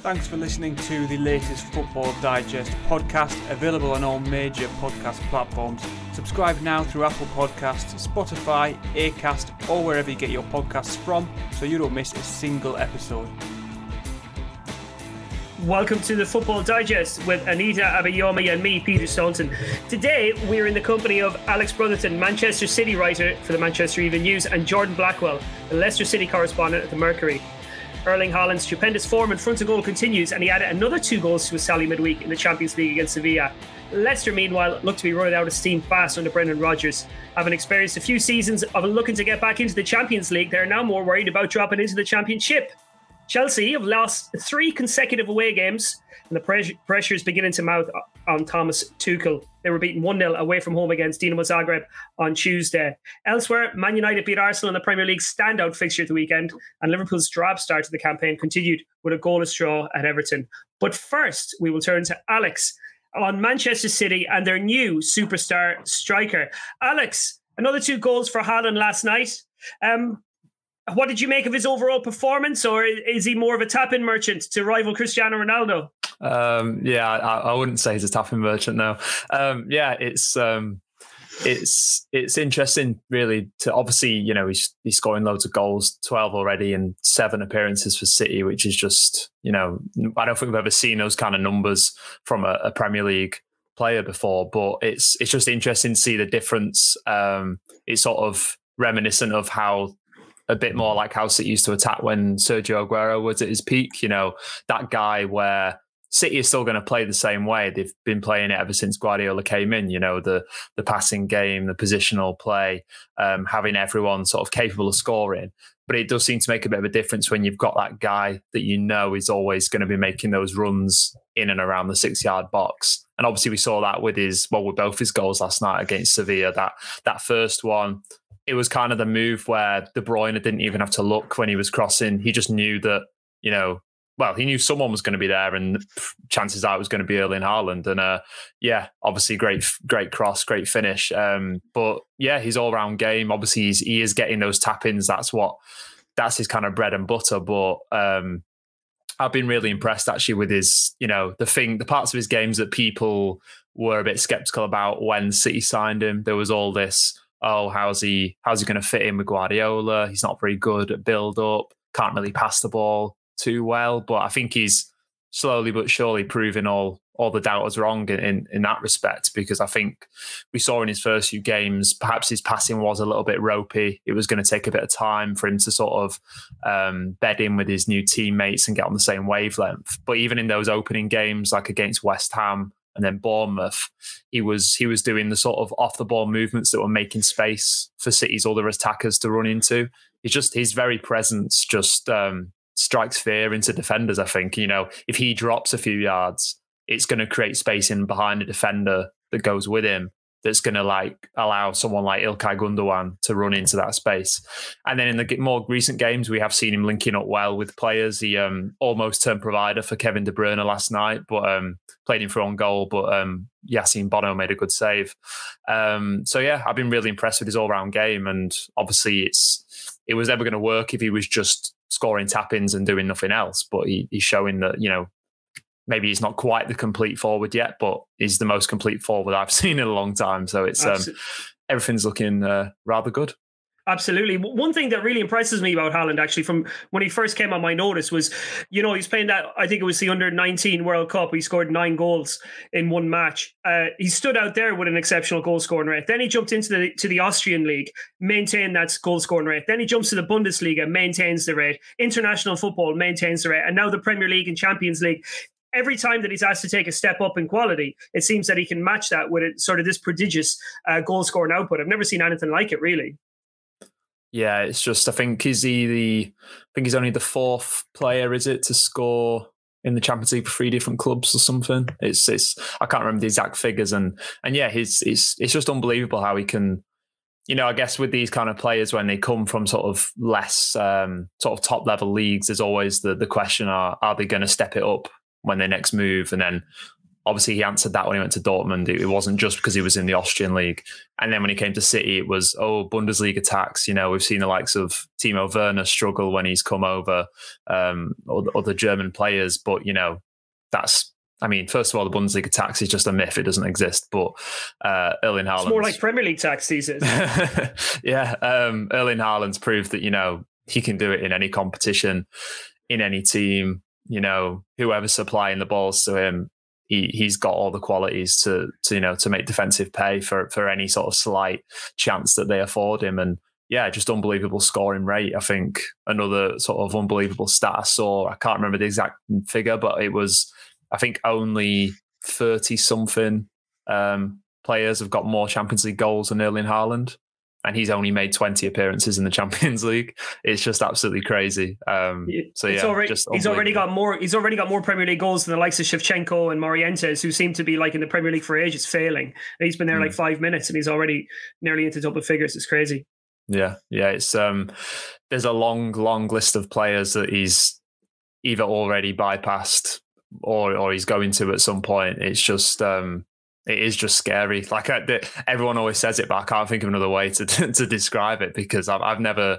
Thanks for listening to the latest Football Digest podcast, available on all major podcast platforms. Subscribe now through Apple Podcasts, Spotify, Acast, or wherever you get your podcasts from so you don't miss a single episode. Welcome to the Football Digest with Anita Abayomi and me, Peter Staunton. Today, we're in the company of Alex Brotherton, Manchester City writer for the Manchester Evening News, and Jordan Blackwell, the Leicester City correspondent at the Mercury. Erling Haaland's stupendous form in front of goal continues, and he added another two goals to his tally midweek in the Champions League against Sevilla. Leicester, meanwhile, look to be running out of steam fast under Brendan Rodgers. Having experienced a few seasons of looking to get back into the Champions League, they're now more worried about dropping into the Championship. Chelsea have lost three consecutive away games, and the pressure is beginning to mount on Thomas Tuchel. They were beaten 1 0 away from home against Dinamo Zagreb on Tuesday. Elsewhere, Man United beat Arsenal in the Premier League standout fixture at the weekend, and Liverpool's drab start to the campaign continued with a goalless draw at Everton. But first, we will turn to Alex on Manchester City and their new superstar striker. Alex, another two goals for Haaland last night. Um, what did you make of his overall performance, or is he more of a tap-in merchant to rival Cristiano Ronaldo? Um, yeah, I, I, wouldn't say he's a tap-in merchant. No, um, yeah, it's um, it's it's interesting, really. To obviously, you know, he's he's scoring loads of goals, twelve already, and seven appearances for City, which is just, you know, I don't think we've ever seen those kind of numbers from a, a Premier League player before. But it's it's just interesting to see the difference. Um, it's sort of reminiscent of how a bit more like how City used to attack when Sergio Aguero was at his peak. You know, that guy where City is still going to play the same way. They've been playing it ever since Guardiola came in. You know, the the passing game, the positional play, um, having everyone sort of capable of scoring. But it does seem to make a bit of a difference when you've got that guy that you know is always going to be making those runs in and around the six yard box. And obviously, we saw that with his well, with both his goals last night against Sevilla. That that first one, it was kind of the move where De Bruyne didn't even have to look when he was crossing. He just knew that, you know, well, he knew someone was going to be there, and chances are it was going to be Erling Haaland. And uh, yeah, obviously, great, great cross, great finish. Um, but yeah, his all-round game. Obviously, he's, he is getting those tap-ins. That's what that's his kind of bread and butter. But um, I've been really impressed actually with his, you know, the thing, the parts of his games that people were a bit skeptical about when City signed him. There was all this oh, how's he how's he going to fit in with Guardiola? He's not very good at build up, can't really pass the ball too well. But I think he's slowly but surely proving all all the doubters wrong in, in, in that respect because I think we saw in his first few games perhaps his passing was a little bit ropey. It was going to take a bit of time for him to sort of um, bed in with his new teammates and get on the same wavelength. But even in those opening games, like against West Ham, and then Bournemouth, he was he was doing the sort of off the ball movements that were making space for City's other attackers to run into. He's just his very presence just um, strikes fear into defenders. I think you know if he drops a few yards, it's going to create space in behind a defender that goes with him, that's going to like allow someone like Ilkay Gundogan to run into that space. And then in the more recent games, we have seen him linking up well with players. He um, almost turned provider for Kevin De Bruyne last night, but um, played him for on goal. But um, Yassine Bono made a good save. Um, so yeah, I've been really impressed with his all round game, and obviously it's it was never going to work if he was just scoring tap ins and doing nothing else. But he, he's showing that you know maybe he's not quite the complete forward yet, but he's the most complete forward I've seen in a long time. So it's um, everything's looking uh, rather good. Absolutely. One thing that really impresses me about Haaland, actually, from when he first came on my notice, was you know he's playing that. I think it was the under nineteen World Cup. He scored nine goals in one match. Uh, he stood out there with an exceptional goal scoring rate. Then he jumped into the to the Austrian league, maintained that goal scoring rate. Then he jumps to the Bundesliga, maintains the rate. International football maintains the rate, and now the Premier League and Champions League every time that he's asked to take a step up in quality, it seems that he can match that with sort of this prodigious uh, goal scoring output. I've never seen anything like it, really. Yeah, it's just I think is he the I think he's only the fourth player, is it, to score in the Champions League for three different clubs or something. It's it's I can't remember the exact figures and and yeah, he's it's it's just unbelievable how he can you know, I guess with these kind of players when they come from sort of less um, sort of top level leagues, there's always the the question: Are are they going to step it up when they next move? And then obviously he answered that when he went to Dortmund. It, wasn't just because he was in the Austrian league. And then when he came to City, it was, oh, Bundesliga tax. You know, we've seen the likes of Timo Werner struggle when he's come over, um, or other German players. But, you know, that's, I mean, first of all, the Bundesliga tax is just a myth. It doesn't exist. But uh, Erling Haaland. It's more like Premier League tax these days. yeah. Um, Erling Haaland's proved that, you know, he can do it in any competition, in any team. You know, whoever's supplying the balls to him, he he's got all the qualities to to you know to make defensive pay for for any sort of slight chance that they afford him and yeah, just unbelievable scoring rate. I think another sort of unbelievable stat I saw. I can't remember the exact figure, but it was I think only thirty something um, players have got more Champions League goals than Erling Haaland and he's only made 20 appearances in the Champions League. It's just absolutely crazy. Um, so yeah, already, he's already got more. He's already got more Premier League goals than the likes of Shevchenko and Morientes, who seem to be like in the Premier League for ages, failing. And he's been there mm. like five minutes, and he's already nearly into double figures. It's crazy. Yeah, yeah. It's um, there's a long, long list of players that he's either already bypassed or or he's going to at some point. It's just um, it is just scary. Like I, the, everyone always says it, but I can't think of another way to to describe it because I've I've never.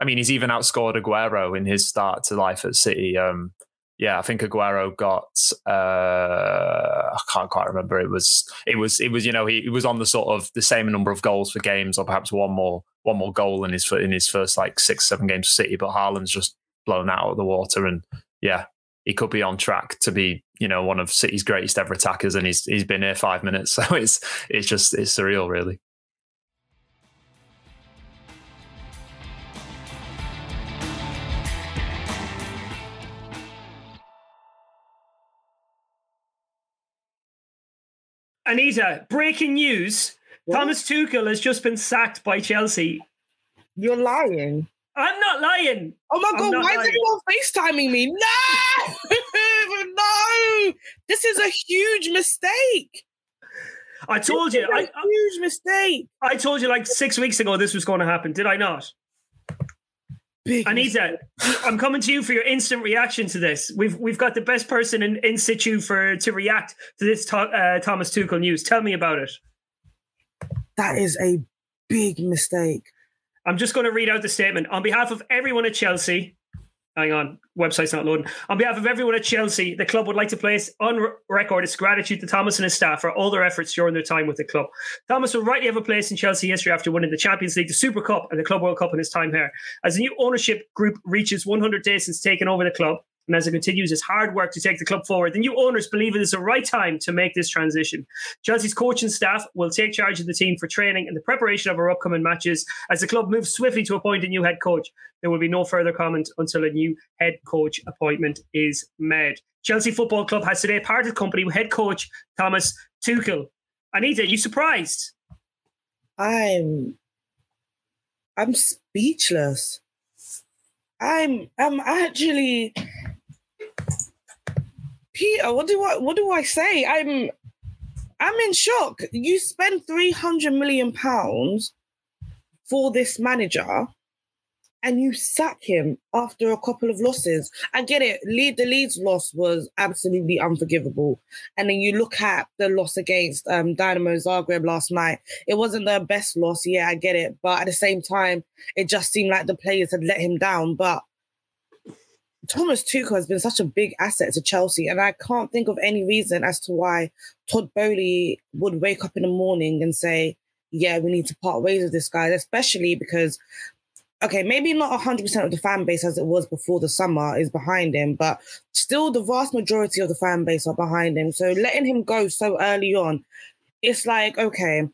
I mean, he's even outscored Aguero in his start to life at City. Um, yeah, I think Aguero got. Uh, I can't quite remember. It was. It was. It was. You know, he, he was on the sort of the same number of goals for games, or perhaps one more one more goal in his in his first like six seven games for City. But Haaland's just blown out of the water, and yeah, he could be on track to be, you know, one of City's greatest ever attackers, and he's he's been here five minutes, so it's it's just it's surreal, really. Anita, breaking news: what? Thomas Tuchel has just been sacked by Chelsea. You're lying. I'm not lying. Oh my god, why lying. is everyone FaceTiming me? No! This is a huge mistake. I told this you. I, huge mistake. I told you like six weeks ago this was going to happen. Did I not? Big Anita, I'm coming to you for your instant reaction to this. We've we've got the best person in, in situ for to react to this to, uh, Thomas Tuchel news. Tell me about it. That is a big mistake. I'm just going to read out the statement. On behalf of everyone at Chelsea, hang on, website's not loading. On behalf of everyone at Chelsea, the club would like to place on record its gratitude to Thomas and his staff for all their efforts during their time with the club. Thomas will rightly have a place in Chelsea history after winning the Champions League, the Super Cup, and the Club World Cup in his time here. As the new ownership group reaches 100 days since taking over the club, and as it continues its hard work to take the club forward, the new owners believe it is the right time to make this transition. Chelsea's coaching staff will take charge of the team for training and the preparation of our upcoming matches as the club moves swiftly to appoint a new head coach. There will be no further comment until a new head coach appointment is made. Chelsea Football Club has today parted company with head coach Thomas Tuchel. Anita, you surprised? I'm I'm speechless. I'm I'm actually Peter, what do I what do I say? I'm I'm in shock. You spend 300 million pounds for this manager and you sack him after a couple of losses. I get it. Lead the Leeds loss was absolutely unforgivable. And then you look at the loss against um, Dinamo Zagreb last night. It wasn't the best loss. Yeah, I get it. But at the same time, it just seemed like the players had let him down. But Thomas Tuchel has been such a big asset to Chelsea, and I can't think of any reason as to why Todd Boehly would wake up in the morning and say, "Yeah, we need to part ways with this guy," especially because. Okay, maybe not 100% of the fan base as it was before the summer is behind him, but still the vast majority of the fan base are behind him. So letting him go so early on, it's like, okay,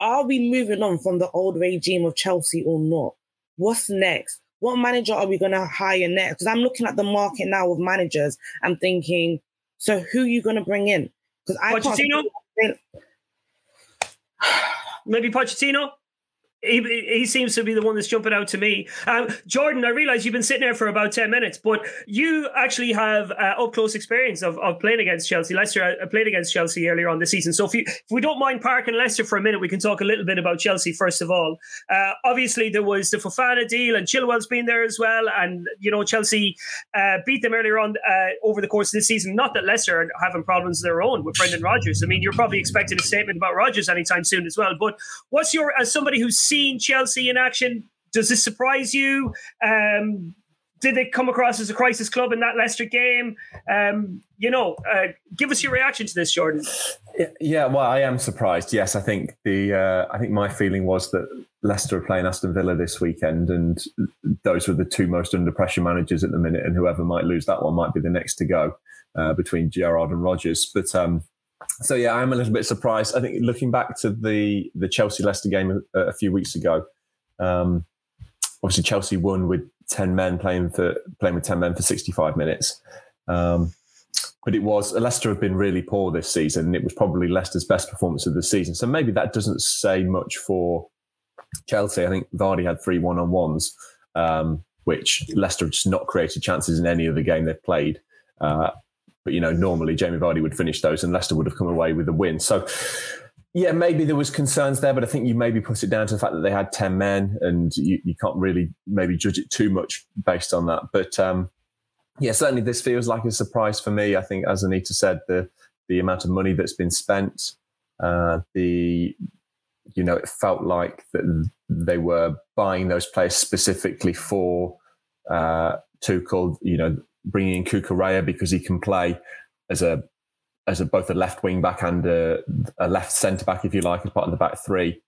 are we moving on from the old regime of Chelsea or not? What's next? What manager are we going to hire next? Because I'm looking at the market now of managers. I'm thinking, so who are you going to bring in? Because I Pochettino. Maybe Pochettino. He, he seems to be the one that's jumping out to me. Um, Jordan, I realize you've been sitting there for about 10 minutes, but you actually have uh, up close experience of, of playing against Chelsea. Leicester uh, played against Chelsea earlier on the season. So if, you, if we don't mind parking Leicester for a minute, we can talk a little bit about Chelsea first of all. Uh, obviously, there was the Fofana deal, and Chilwell's been there as well. And, you know, Chelsea uh, beat them earlier on uh, over the course of this season. Not that Leicester are having problems of their own with Brendan Rodgers. I mean, you're probably expecting a statement about Rodgers anytime soon as well. But what's your, as somebody who's seen Chelsea in action. Does this surprise you? Um, did they come across as a crisis club in that Leicester game? Um, you know, uh, give us your reaction to this, Jordan. Yeah, well, I am surprised. Yes, I think the uh, I think my feeling was that Leicester are playing Aston Villa this weekend, and those were the two most under pressure managers at the minute, and whoever might lose that one might be the next to go uh, between Gerrard and Rodgers. But um, so yeah, I'm a little bit surprised. I think looking back to the the Chelsea Leicester game a, a, few weeks ago, um, obviously Chelsea won with ten men playing for playing with ten men for 65 minutes. Um, but it was Leicester have been really poor this season. It was probably Leicester's best performance of the season. So maybe that doesn't say much for Chelsea. I think Vardy had three one on ones, um, which Leicester have just not created chances in any of the game they've played. Uh, but you know, normally Jamie Vardy would finish those, and Leicester would have come away with a win. So. Yeah, maybe there was concerns there, but I think you maybe put it down to the fact that they had ten men, and you, you can't really maybe judge it too much based on that. But um, yeah, certainly this feels like a surprise for me. I think, as Anita said, the the amount of money that's been spent, uh, the you know, it felt like that they were buying those players specifically for uh, Tuchel. You know, bringing in Cucurella because he can play as a as a, both a left wing back and a, a left centre back, if you like, as part of the back three.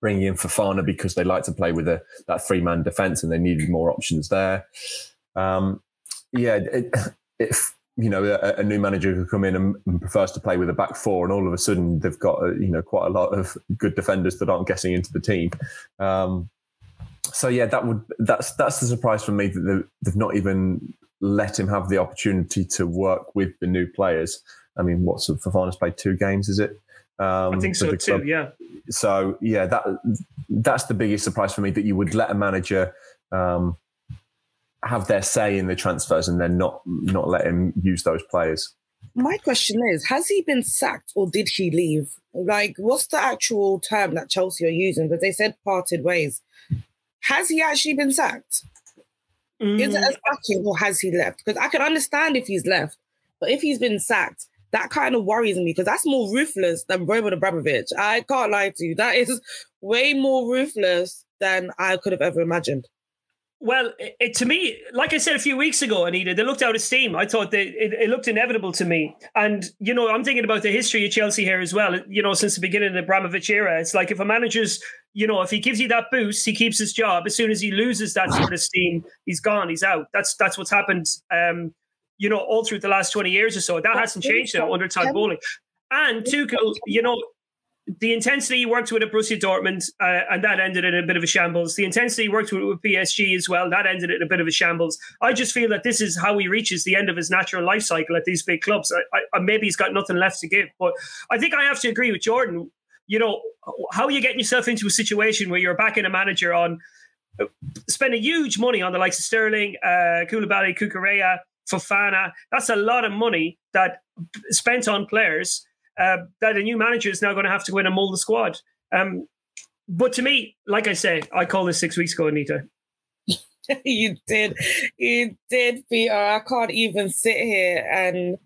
Bringing in Fofana because they like to play with a, that three man defence and they needed more options there. Um, yeah, it, if you know a, a, new manager could come in and, and, prefers to play with a back four, and all of a sudden they've got a, you know quite a lot of good defenders that aren't getting into the team. Um, so yeah, that would that's that's the surprise for me that they've not even let him have the opportunity to work with the new players. I mean, what's Fofana's played two games, is it? Um, I think so too. Yeah. So yeah, that that's the biggest surprise for me that you would let a manager um, have their say in the transfers and then not not let him use those players. My question is: Has he been sacked or did he leave? Like, what's the actual term that Chelsea are using? Because they said parted ways. Has he actually been sacked? Mm. Is it a sacking or has he left? Because I can understand if he's left, but if he's been sacked, that kind of worries me because that's more ruthless than Roman Abramovich. I can't lie to you. That is way more ruthless than I could have ever imagined. Well, it, it, to me, like I said a few weeks ago, Anita, they looked out of steam. I thought they, it, it, looked inevitable to me. And, you know, I'm thinking about the history of Chelsea here as well. You know, since the beginning of the Abramovich era, it's like if a manager's, you know, if he gives you that boost, he keeps his job. As soon as he loses that sort of steam, he's gone, he's out. That's that's what's happened, um, you know, all through the last 20 years or so. That hasn't changed now under Todd Boehly. And Tuchel, you know, the intensity he worked with at Borussia Dortmund, uh, and that ended in a bit of a shambles. The intensity he worked with with PSG as well, that ended in a bit of a shambles. I just feel that this is how he reaches the end of his natural life cycle at these big clubs. I, I, maybe he's got nothing left to give, but I think I have to agree with Jordan. You know, how are you getting yourself into a situation where you're backing a manager on spending huge money on the likes of Sterling, uh, Koulibaly, Cucurella, Fofana? That's a lot of money that spent on players uh, that a new manager is now going to have to go in and mold the squad. Um, but to me, like I say, I called this six weeks ago, Anita. you did, you did, Peter. I can't even sit here and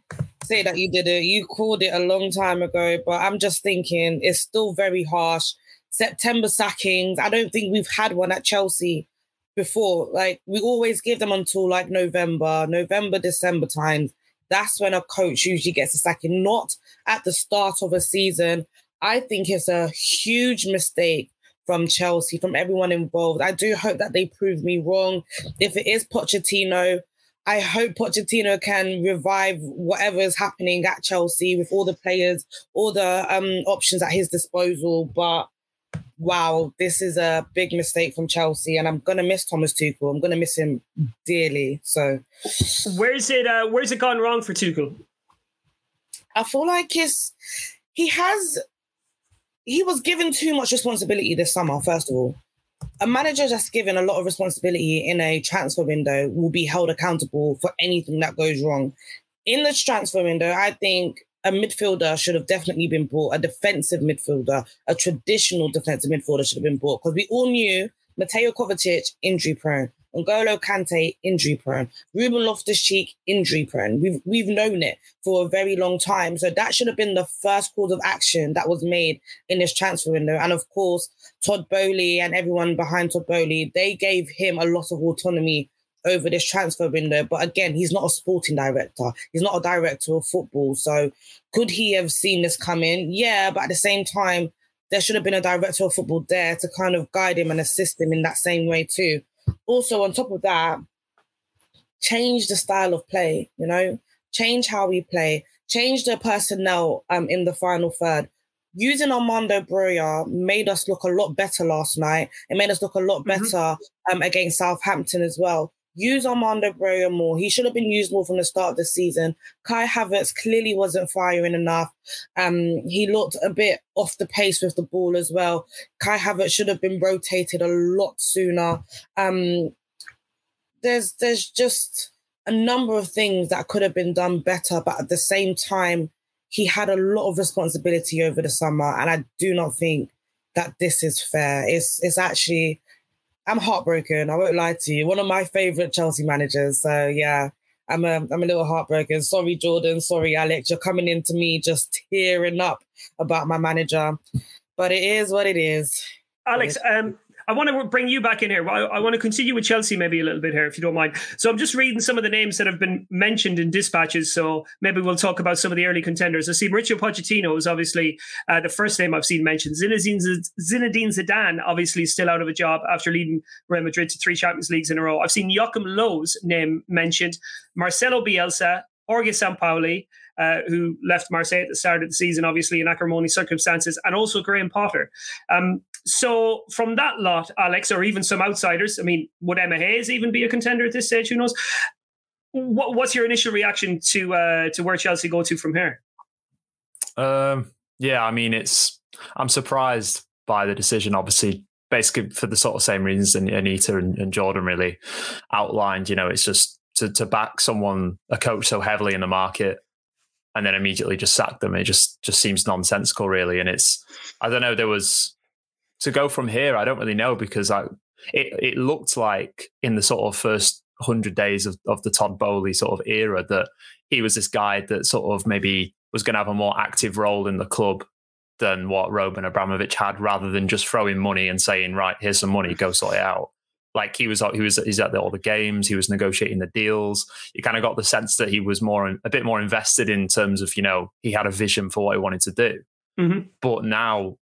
say that you did it. You called it a long time ago, but I'm just thinking it's still very harsh. September sackings. I don't think we've had one at Chelsea before. Like we always give them until like November, November, December times. That's when a coach usually gets a sacking, not at the start of a season. I think it's a huge mistake from Chelsea, from everyone involved. I do hope that they prove me wrong. If it is Pochettino, I hope Pochettino can revive whatever is happening at Chelsea with all the players, all the um, options at his disposal. But wow, this is a big mistake from Chelsea, and I'm gonna miss Thomas Tuchel. I'm gonna miss him dearly. So, where's it? Uh, where's it gone wrong for Tuchel? I feel like his he has he was given too much responsibility this summer. First of all, a manager that's given a lot of responsibility in a transfer window will be held accountable for anything that goes wrong. In the transfer window, I think a midfielder should have definitely been bought, a defensive midfielder, a traditional defensive midfielder should have been bought because we all knew Mateo Kovacic injury prone. N'Golo Kante injury prone, Ruben Loftus Cheek injury prone. We've we've known it for a very long time. So that should have been the first cause of action that was made in this transfer window. And of course, Todd Boehly and everyone behind Todd Boehly, they gave him a lot of autonomy over this transfer window. But again, he's not a sporting director. He's not a director of football. So could he have seen this come in? Yeah, but at the same time, there should have been a director of football there to kind of guide him and assist him in that same way too also on top of that, change the style of play, you know, change how we play, change the personnel um in the final third. Using Armando Broja made us look a lot better last night. It made us look a lot mm-hmm. better mm-hmm. um, against Southampton as well. Use Armando Broja more. He should have been used more from the start of the season. Kai Havertz clearly wasn't firing enough. Um, he looked a bit off the pace with the ball as well. Kai Havertz should have been rotated a lot sooner. Um, there's there's just a number of things that could have been done better, but at the same time, he had a lot of responsibility over the summer, and I do not think that this is fair. It's it's actually I'm heartbroken. I won't lie to you. One of my favorite Chelsea managers. So yeah, I'm a, I'm a little heartbroken. Sorry, Jordan. Sorry, Alex. You're coming into me just tearing up about my manager, but it is what it is. Alex, um, I want to bring you back in here. I, I, want to continue with Chelsea maybe a little bit here, if you don't mind. So I'm just reading some of the names that have been mentioned in dispatches. So maybe we'll talk about some of the early contenders. I see Mauricio Pochettino is obviously uh, the first name I've seen mentioned. Zinedine, Zinedine Zidane obviously still out of a job after leading Real Madrid to three Champions Leagues in a row. I've seen Joachim Löw's name mentioned. Marcelo Bielsa, Jorge Sampaoli, uh, who left Marseille at the start of the season, obviously in acrimonious circumstances, and also Graham Potter. Um, so from that lot, Alex, or even some outsiders, I mean, would Emma Hayes even be a contender at this stage? Who knows? What, what's your initial reaction to uh, to where Chelsea go to from here? Um, yeah, I mean, it's I'm surprised by the decision. Obviously, basically for the sort of same reasons Anita and, and Jordan really outlined. You know, it's just to to back someone, a coach so heavily in the market and then immediately just sack them. It just just seems nonsensical, really. And it's I don't know. There was to go from here. I don't really know because I it it looked like in the sort of first hundred days of, of the Todd Boehly sort of era that he was this guy that sort of maybe was going to have a more active role in the club than what Roman Abramovich had, rather than just throwing money and saying, "Right, here's some money, go sort it out." Like he was, he was, he's at the, all the games. He was negotiating the deals. You kind of got the sense that he was more, a bit more invested in terms of, you know, he had a vision for what he wanted to do. Mm-hmm. But now,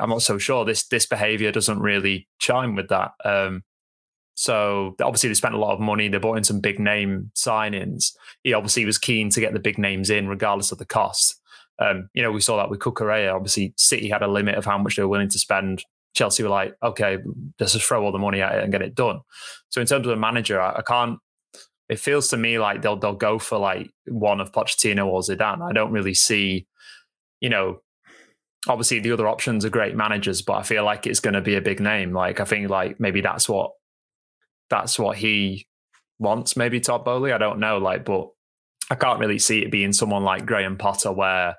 I'm not so sure. This this behavior doesn't really chime with that. Um, so obviously they spent a lot of money. They bought in some big name signings. He obviously was keen to get the big names in, regardless of the cost. Um, you know, we saw that with Cucurella. Obviously, City had a limit of how much they were willing to spend Chelsea were like, okay, let's just throw all the money at it and get it done. So in terms of the manager, I, I can't. It feels to me like they'll they'll go for like one of Pochettino or Zidane. I don't really see, you know, obviously the other options are great managers, but I feel like it's going to be a big name. Like I think like maybe that's what that's what he wants. Maybe Todd Boehly. I don't know. Like, but I can't really see it being someone like Graham Potter where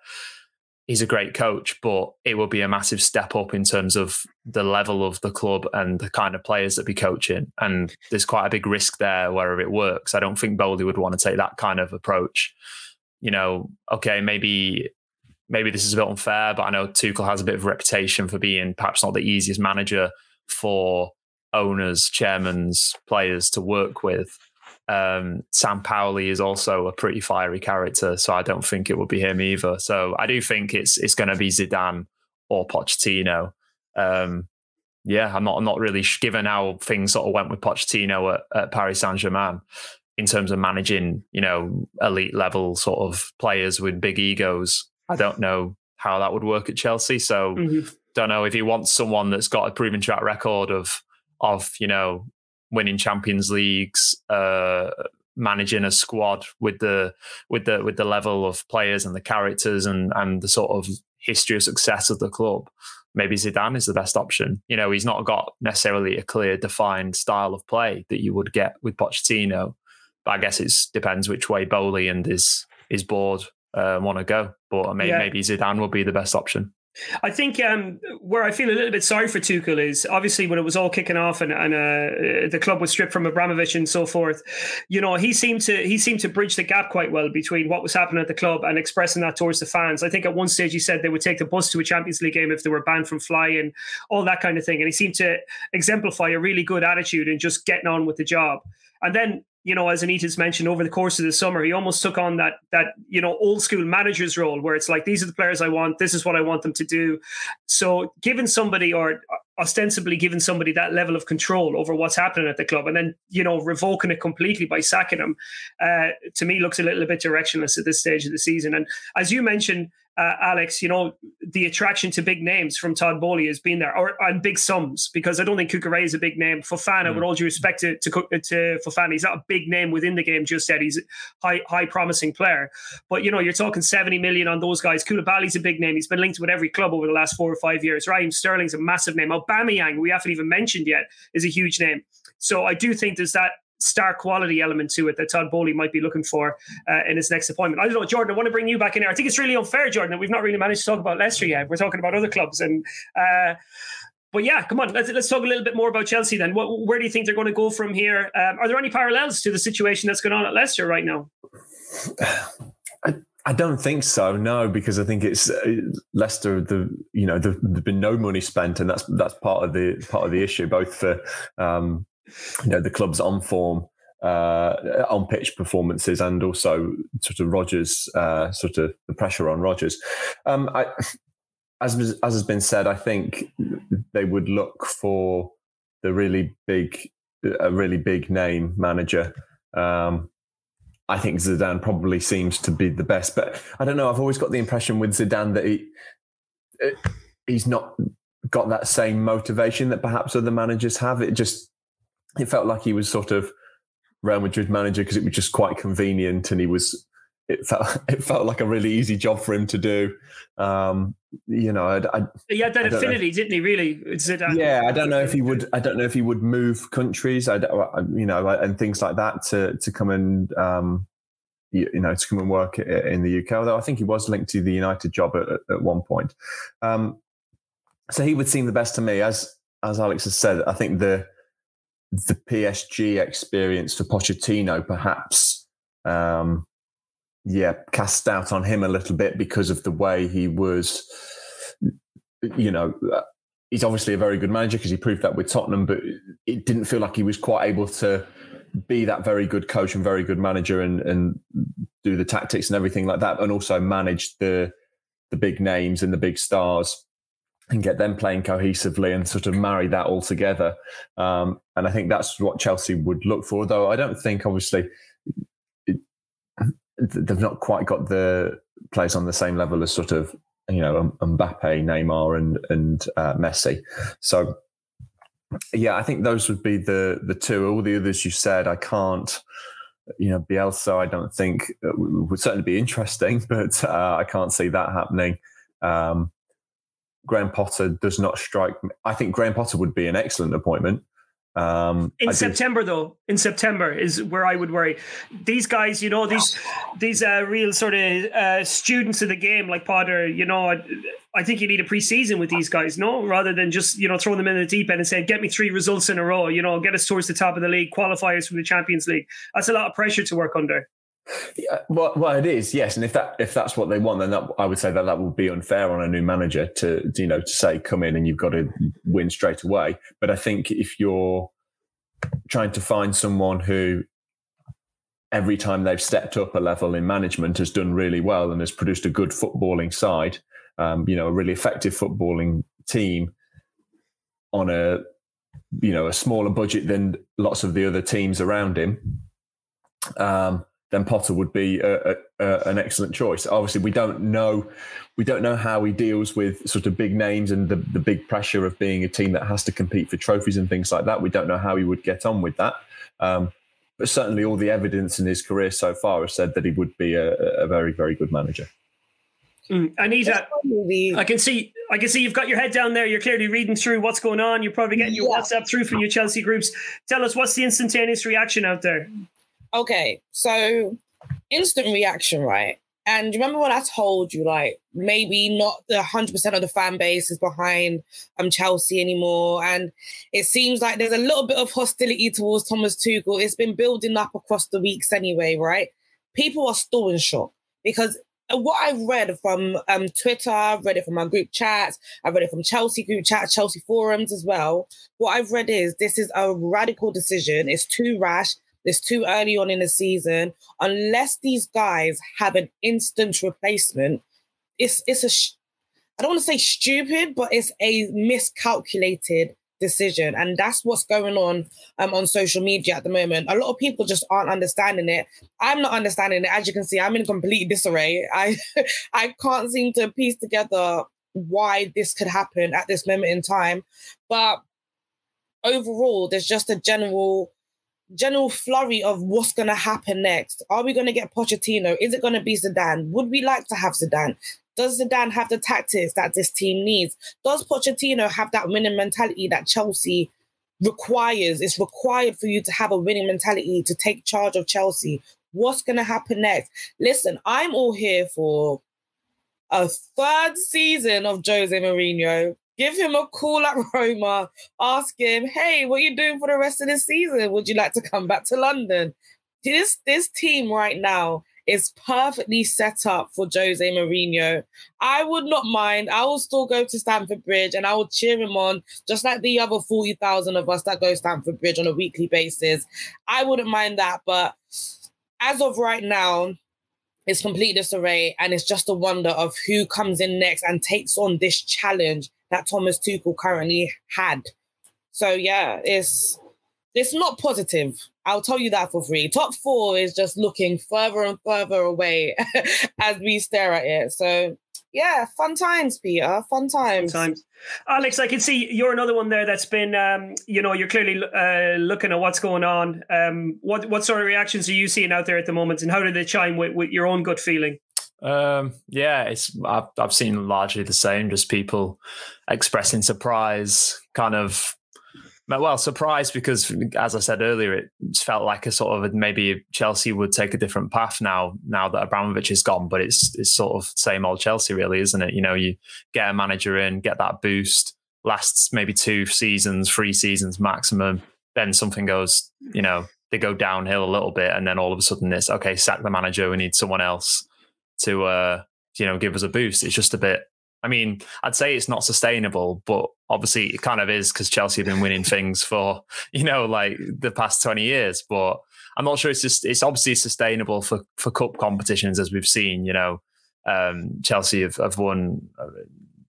he's a great coach, but it will be a massive step up in terms of the level of the club and the kind of players that be coaching. And there's quite a big risk there wherever it works. I don't think Boehly would want to take that kind of approach. You know, okay, maybe maybe this is a bit unfair, but I know Tuchel has a bit of a reputation for being perhaps not the easiest manager for owners, chairmans, players to work with. Um, Sampaoli is also a pretty fiery character, so I don't think it would be him either. So I do think it's it's going to be Zidane or Pochettino. Um, yeah, I'm not I'm not really given how things sort of went with Pochettino at, at Paris Saint Germain in terms of managing, you know, elite level sort of players with big egos. I don't know how that would work at Chelsea. So mm-hmm. don't know if he wants someone that's got a proven track record of of you know winning Champions Leagues, uh, managing a squad with the with the with the level of players and the characters and and the sort of history of success of the club. maybe Zidane is the best option. You know, he's not got necessarily a clear, defined style of play that you would get with Pochettino. But I guess it depends which way Boehly and his his board uh, want to go. But maybe, yeah. maybe Zidane will be the best option. I think um, where I feel a little bit sorry for Tuchel is obviously when it was all kicking off and, and uh, the club was stripped from Abramovich and so forth. You know, he seemed to he seemed to bridge the gap quite well between what was happening at the club and expressing that towards the fans. I think at one stage he said they would take the bus to a Champions League game if they were banned from flying, all that kind of thing. And he seemed to exemplify a really good attitude and just getting on with the job. And then you know, as Anita's mentioned, over the course of the summer, he almost took on that that you know old school manager's role, where it's like these are the players I want, this is what I want them to do. So, given somebody or ostensibly giving somebody that level of control over what's happening at the club, and then you know revoking it completely by sacking him, uh, to me looks a little bit directionless at this stage of the season. And as you mentioned, uh, Alex, you know, the attraction to big names from Todd Boehly has been there, or and big sums, because I don't think Cucurella is a big name. Fofana, mm. with all due respect to, to, to Fofana, he's not a big name within the game just yet. He's a high, high promising player. But, you know, you're talking 70 million on those guys. Koulibaly's a big name. He's been linked with every club over the last four or five years. Raheem Sterling's a massive name. Aubameyang, we haven't even mentioned yet, is a huge name. So I do think there's that star quality element to it that Todd Boehly might be looking for uh, in his next appointment. I don't know, Jordan. I want to bring you back in there. I think it's really unfair, Jordan, that we've not really managed to talk about Leicester yet. We're talking about other clubs, and uh, but yeah, come on. Let's let's talk a little bit more about Chelsea then. What, where do you think they're going to go from here? Um, are there any parallels to the situation that's going on at Leicester right now? I, I don't think so. No, because I think it's uh, Leicester. The you know the, there's been no money spent, and that's that's part of the part of the issue, both for um, you know the club's on form uh, on pitch performances and also sort of Rodgers, uh, sort of the pressure on Rodgers. Um, I, as as has been said, I think they would look for the really big a really big name manager. Um, I think Zidane probably seems to be the best, but I don't know. I've always got the impression with Zidane that he he's not got that same motivation that perhaps other managers have. It just it felt like he was sort of Real Madrid manager because it was just quite convenient and he was it felt it felt like a really easy job for him to do. Um, you know, I, I, he had that affinity, if, didn't he? Really, Zidane. Yeah, I don't know if he would. I don't know if he would move countries. I, you know, and things like that to to come and um, you, you, know to come and work in the UK. Although I think he was linked to the United job at, at one point. Um, so he would seem the best to me. As as Alex has said, I think the the PSG experience for Pochettino perhaps, um, yeah, cast out on him a little bit because of the way he was, you know, uh, he's obviously a very good manager because he proved that with Tottenham, but it didn't feel like he was quite able to be that very good coach and very good manager and, and do the tactics and everything like that, and also manage the the big names and the big stars and get them playing cohesively and sort of marry that all together. Um, and I think that's what Chelsea would look for, though I don't think, obviously, it, they've not quite got the players on the same level as sort of, you know, Mbappe, Neymar, and, and uh, Messi. So, yeah, I think those would be the the two. All the others you said, I can't. You know, Bielsa, I don't think uh, would certainly be interesting, but uh, I can't see that happening. Um, Graham Potter does not strike me. I think Graham Potter would be an excellent appointment. Um, in I September, though, in September is where I would worry. These guys, you know, these these uh, real sort of uh, students of the game, like Potter. You know, I, I think you need a preseason with these guys, no, rather than just you know throwing them in the deep end and saying, "Get me three results in a row." You know, get us towards the top of the league, qualify us for the Champions League. That's a lot of pressure to work under. Yeah, well, well, it is yes, and if that if that's what they want, then that, I would say that that would be unfair on a new manager to you know to say come in and you've got to win straight away. But I think if you're trying to find someone who every time they've stepped up a level in management has done really well and has produced a good footballing side, um, you know, a really effective footballing team on a you know a smaller budget than lots of the other teams around him. Um, then Potter would be a, a, a, an excellent choice. Obviously, we don't know we don't know how he deals with sort of big names and the, the big pressure of being a team that has to compete for trophies and things like that. We don't know how he would get on with that. Um, but certainly, all the evidence in his career so far has said that he would be a, a very, very good manager. Mm. Anita, I can see I can see you've got your head down there. You're clearly reading through what's going on. You're probably getting your. WhatsApp through from your Chelsea groups. Tell us what's the instantaneous reaction out there? Okay, so instant reaction, right? And remember when I told you, like, maybe not the 100% of the fan base is behind um, Chelsea anymore. And it seems like there's a little bit of hostility towards Thomas Tuchel. It's been building up across the weeks anyway, right? People are still in shock because what I've read from um, Twitter, I've read it from my group chats, I've read it from Chelsea group chats, Chelsea forums as well. What I've read is this is a radical decision. It's too rash. It's too early on in the season. Unless these guys have an instant replacement, it's it's a I don't want to say stupid, but it's a miscalculated decision, and that's what's going on um, on social media at the moment. A lot of people just aren't understanding it. I'm not understanding it. As you can see, I'm in complete disarray. I I can't seem to piece together why this could happen at this moment in time, but overall, there's just a general general flurry of what's going to happen next. Are we going to get Pochettino? Is it going to be Zidane? Would we like to have Zidane? Does Zidane have the tactics that this team needs? Does Pochettino have that winning mentality that Chelsea requires? It's required for you to have a winning mentality to take charge of Chelsea. What's going to happen next? Listen, I'm all here for a third season of Jose Mourinho. Give him a call at Roma. Ask him, hey, what are you doing for the rest of the season? Would you like to come back to London? This this team right now is perfectly set up for Jose Mourinho. I would not mind. I will still go to Stamford Bridge and I will cheer him on, just like the other 40,000 of us that go to Stamford Bridge on a weekly basis. I wouldn't mind that. But as of right now, it's complete disarray and it's just a wonder of who comes in next and takes on this challenge that Thomas Tuchel currently had. So yeah, it's it's not positive. I'll tell you that for free. Top four is just looking further and further away as we stare at it. So yeah, fun times, Peter. Fun times. Fun times. Alex, I can see you're another one there that's been, um, you know, you're clearly uh, looking at what's going on. Um, what what sort of reactions are you seeing out there at the moment, and how do they chime with, with your own gut feeling? Um, yeah, it's I've, I've seen largely the same, just people expressing surprise, kind of well, surprised because, as I said earlier, it felt like a sort of maybe Chelsea would take a different path now. Now that Abramovich is gone, but it's it's sort of same old Chelsea, really, isn't it? You know, you get a manager in, get that boost, lasts maybe two seasons, three seasons maximum. Then something goes, you know, they go downhill a little bit, and then all of a sudden it's okay, sack the manager. We need someone else to uh, you know give us a boost. It's just a bit. I mean, I'd say it's not sustainable, but obviously it kind of is because Chelsea have been winning things for you know like the past twenty years. But I'm not sure it's just it's obviously sustainable for for cup competitions as we've seen. You know, um, Chelsea have, have won uh,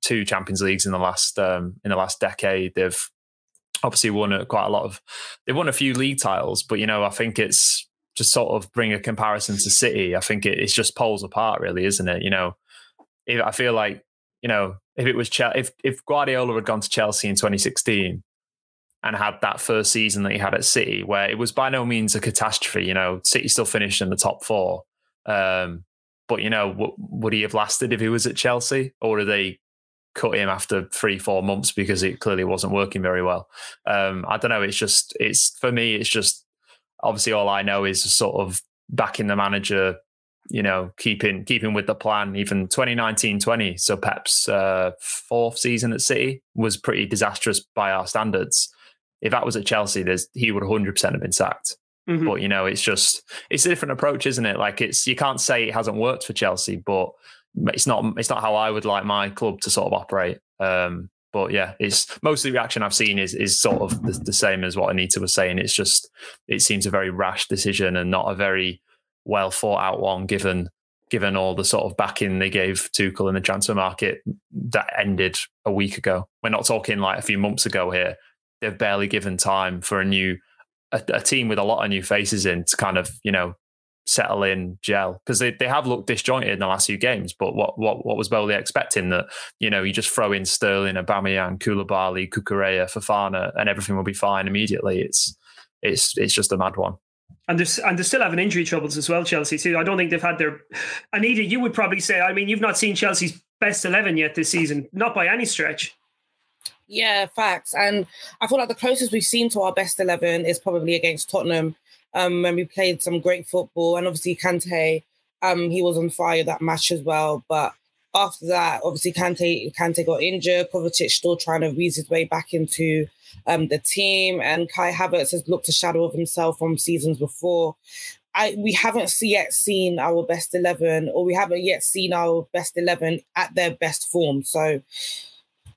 two Champions Leagues in the last um, in the last decade. They've obviously won quite a lot of they've won a few league titles, but you know I think it's just sort of bring a comparison to City, I think it, it's just poles apart, really, isn't it? You know, I feel like you know if it was if if Guardiola had gone to Chelsea in 2016 and had that first season that he had at City, where it was by no means a catastrophe. You know, City still finished in the top four, um, but you know, w- would he have lasted if he was at Chelsea, or did they cut him after three, four months because it clearly wasn't working very well? Um, I don't know. It's just it's for me. It's just obviously all I know is sort of backing the manager, you know, keeping keeping with the plan. Even 2019-20, so Pep's uh, fourth season at City was pretty disastrous by our standards. If that was at Chelsea, there's he would 100 percent have been sacked. Mm-hmm. But you know, it's just it's a different approach, isn't it? Like it's you can't say it hasn't worked for Chelsea, but it's not it's not how I would like my club to sort of operate. Um, but yeah, it's mostly the reaction I've seen is is sort of the, the, same as what Anita was saying. It's just it seems a very rash decision and not a very well thought out one, given given all the sort of backing they gave Tuchel in the transfer market that ended a week ago. We're not talking like a few months ago here. They've barely given time for a new a, a team with a lot of new faces in to kind of you know settle in, gel because they, they have looked disjointed in the last few games. But what what what was Boehly expecting that you know you just throw in Sterling, Aubameyang, Koulibaly, Cucurella, Fofana, and everything will be fine immediately? It's it's it's just a mad one. And there's and they're still having injury troubles as well, Chelsea too. I don't think they've had their Anita, you would probably say, I mean, you've not seen Chelsea's best eleven yet this season, not by any stretch. Yeah, facts. And I feel like the closest we've seen to our best eleven is probably against Tottenham, um, when we played some great football. And obviously Kante, um, he was on fire that match as well. But after that, obviously Kante Kante got injured. Kovacic still trying to weasel his way back into um, the team, and Kai Havertz has looked a shadow of himself from seasons before. I, we haven't yet seen our best 11 or we haven't yet seen our best 11 at their best form so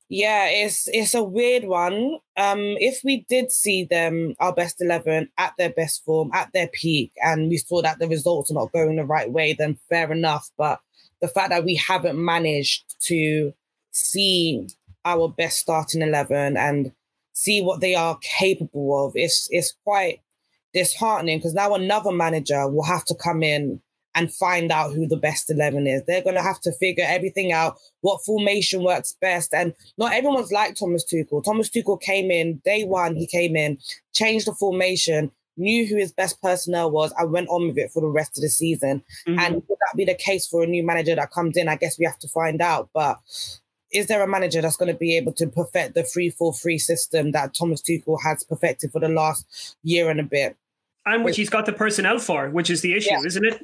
yeah it's it's a weird one um if we did see them our best 11 at their best form at their peak and we saw that the results are not going the right way then fair enough but the fact that we haven't managed to see our best starting 11 and see what they are capable of is is quite disheartening because now another manager will have to come in and find out who the best 11 is. They're going to have to figure everything out, what formation works best. And not everyone's like Thomas Tuchel. Thomas Tuchel came in, day one, he came in, changed the formation, knew who his best personnel was, and went on with it for the rest of the season. Mm-hmm. And would that be the case for a new manager that comes in? I guess we have to find out. But is there a manager that's going to be able to perfect the 3-4-3 system that Thomas Tuchel has perfected for the last year and a bit? And which he's got the personnel for, which is the issue, yeah. isn't it?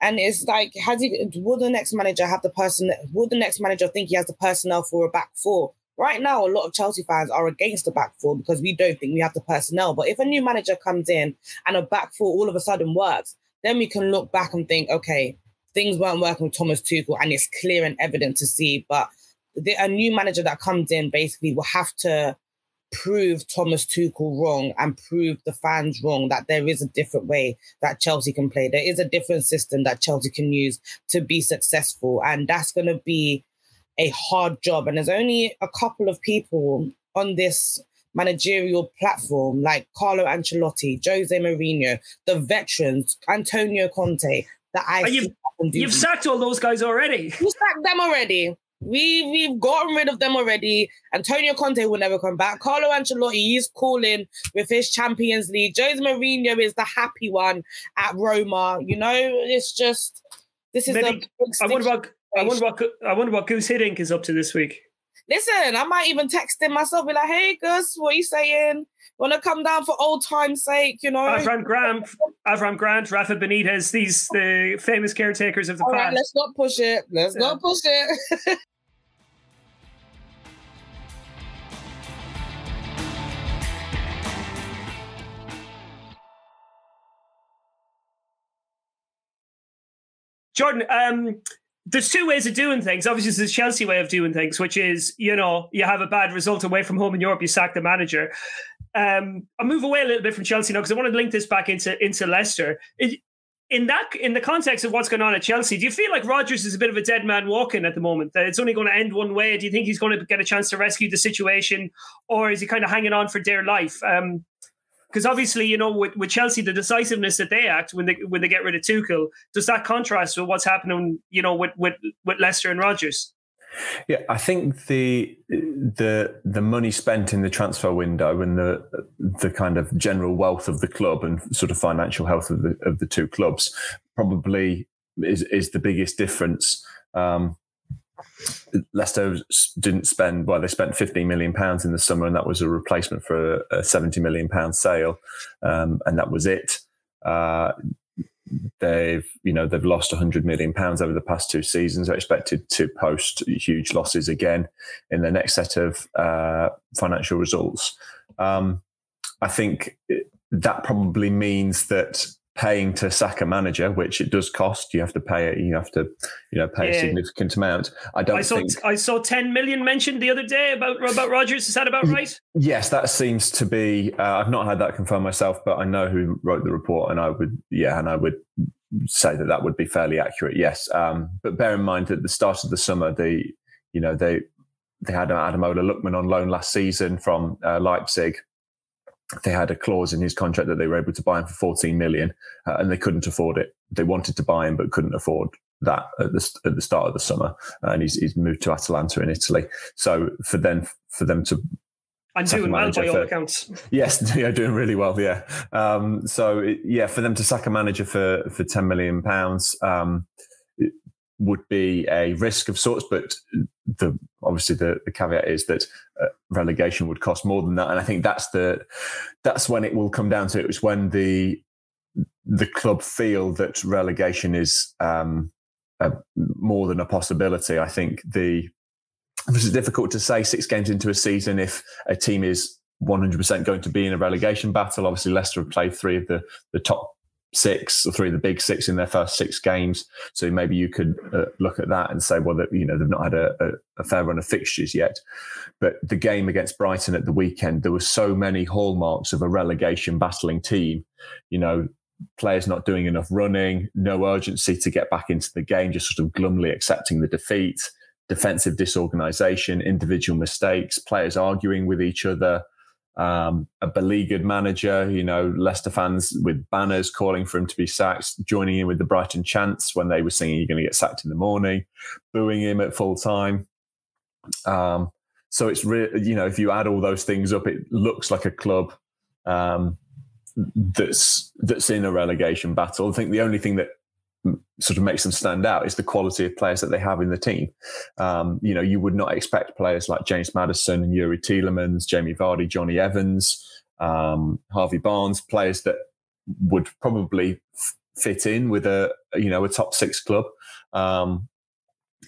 And it's like, has he? Will the next manager have the person? Will the next manager think he has the personnel for a back four? Right now, a lot of Chelsea fans are against the back four because we don't think we have the personnel. But if a new manager comes in and a back four all of a sudden works, then we can look back and think, okay, things weren't working with Thomas Tuchel, and it's clear and evident to see. But the, a new manager that comes in basically will have to prove Thomas Tuchel wrong and prove the fans wrong that there is a different way that Chelsea can play. There is a different system that Chelsea can use to be successful. And that's going to be a hard job. And there's only a couple of people on this managerial platform like Carlo Ancelotti, Jose Mourinho, the veterans, Antonio Conte, that I. You've, you've sacked all those guys already. You sacked them already. We we've gotten rid of them already. Antonio Conte will never come back. Carlo Ancelotti he's calling with his Champions League. Jose Mourinho is the happy one at Roma. You know, it's just this is Maybe. I wonder what I wonder what I wonder what Guus Hiddink is up to this week. Listen, I might even text him myself, be like, "Hey, Guus, what are you saying? Want to come down for old time's sake?" You know, Avram Grant, Avram Grant, Rafa Benitez, these the famous caretakers of the All past. Right, let's not push it. Let's yeah. not push it. Jordan, um, there's two ways of doing things. Obviously, there's the Chelsea way of doing things, which is, you know, you have a bad result away from home in Europe, you sack the manager. Um, I'll move away a little bit from Chelsea now because I want to link this back into into Leicester. It, in that, in the context of what's going on at Chelsea, do you feel like Rodgers is a bit of a dead man walking at the moment? That it's only going to end one way? Do you think he's going to get a chance to rescue the situation, or is he kind of hanging on for dear life? Um, because obviously, you know, with, with Chelsea, the decisiveness that they act when they when they get rid of Tuchel, does that contrast with what's happening, you know, with with, with Leicester and Rodgers? Yeah, I think the the the money spent in the transfer window and the the kind of general wealth of the club and sort of financial health of the of the two clubs probably is is the biggest difference. Um, Leicester didn't spend well. They spent 15 million pounds in the summer, and that was a replacement for a, a 70 million pound sale, um, and that was it. Uh, they've you know they've lost 100 million pounds over the past two seasons. They're expected to post huge losses again in the next set of uh, financial results. Um, I think that probably means that paying to sack a manager, which it does cost. You have to pay it. You have to, you know, pay yeah. a significant amount. I don't. I saw. Think... I saw ten million mentioned the other day about about Rodgers. Is that about right? Yes, that seems to be. Uh, I've not had that confirmed myself, but I know who wrote the report, and I would, yeah, and I would say that that would be fairly accurate. Yes, um, but bear in mind at the start of the summer, the you know they they had Ademola Lookman on loan last season from uh, Leipzig they had a clause in his contract that they were able to buy him for 14 million uh, and they couldn't afford it. They wanted to buy him, but couldn't afford that at the, at the start of the summer. And he's, he's moved to Atalanta in Italy. So for them, for them to I'm doing well by all accounts. Yes, you're doing really well. Yeah. Um, so yeah, for them to sack a manager for for ten million pounds um, would be a risk of sorts, but the obviously the, the caveat is that uh, relegation would cost more than that, and I think that's the that's when it will come down to it. It's when the the club feel that relegation is um, a, more than a possibility. I think the this is difficult to say six games into a season if a team is 100% going to be in a relegation battle. Obviously, Leicester have played three of the, the top six or three of the big six in their first six games. So maybe you could uh, look at that and say, well, that, you know, they've not had a, a, a, fair run of fixtures yet. But the game against Brighton at the weekend, there were so many hallmarks of a relegation battling team. You know, players not doing enough running, no urgency to get back into the game, just sort of glumly accepting the defeat defensive disorganization, individual mistakes, players arguing with each other, um, a beleaguered manager, you know, Leicester fans with banners calling for him to be sacked, joining in with the Brighton chants when they were singing, You're going to get sacked in the morning, booing him at full time. Um, so it's really, you know, if you add all those things up, it looks like a club um, that's that's in a relegation battle. I think the only thing that sort of makes them stand out is the quality of players that they have in the team. Um, you know, you would not expect players like James Maddison and Youri Tielemans, Jamie Vardy, Jonny Evans, um, Harvey Barnes, players that would probably f- fit in with a you know a top six club. Um,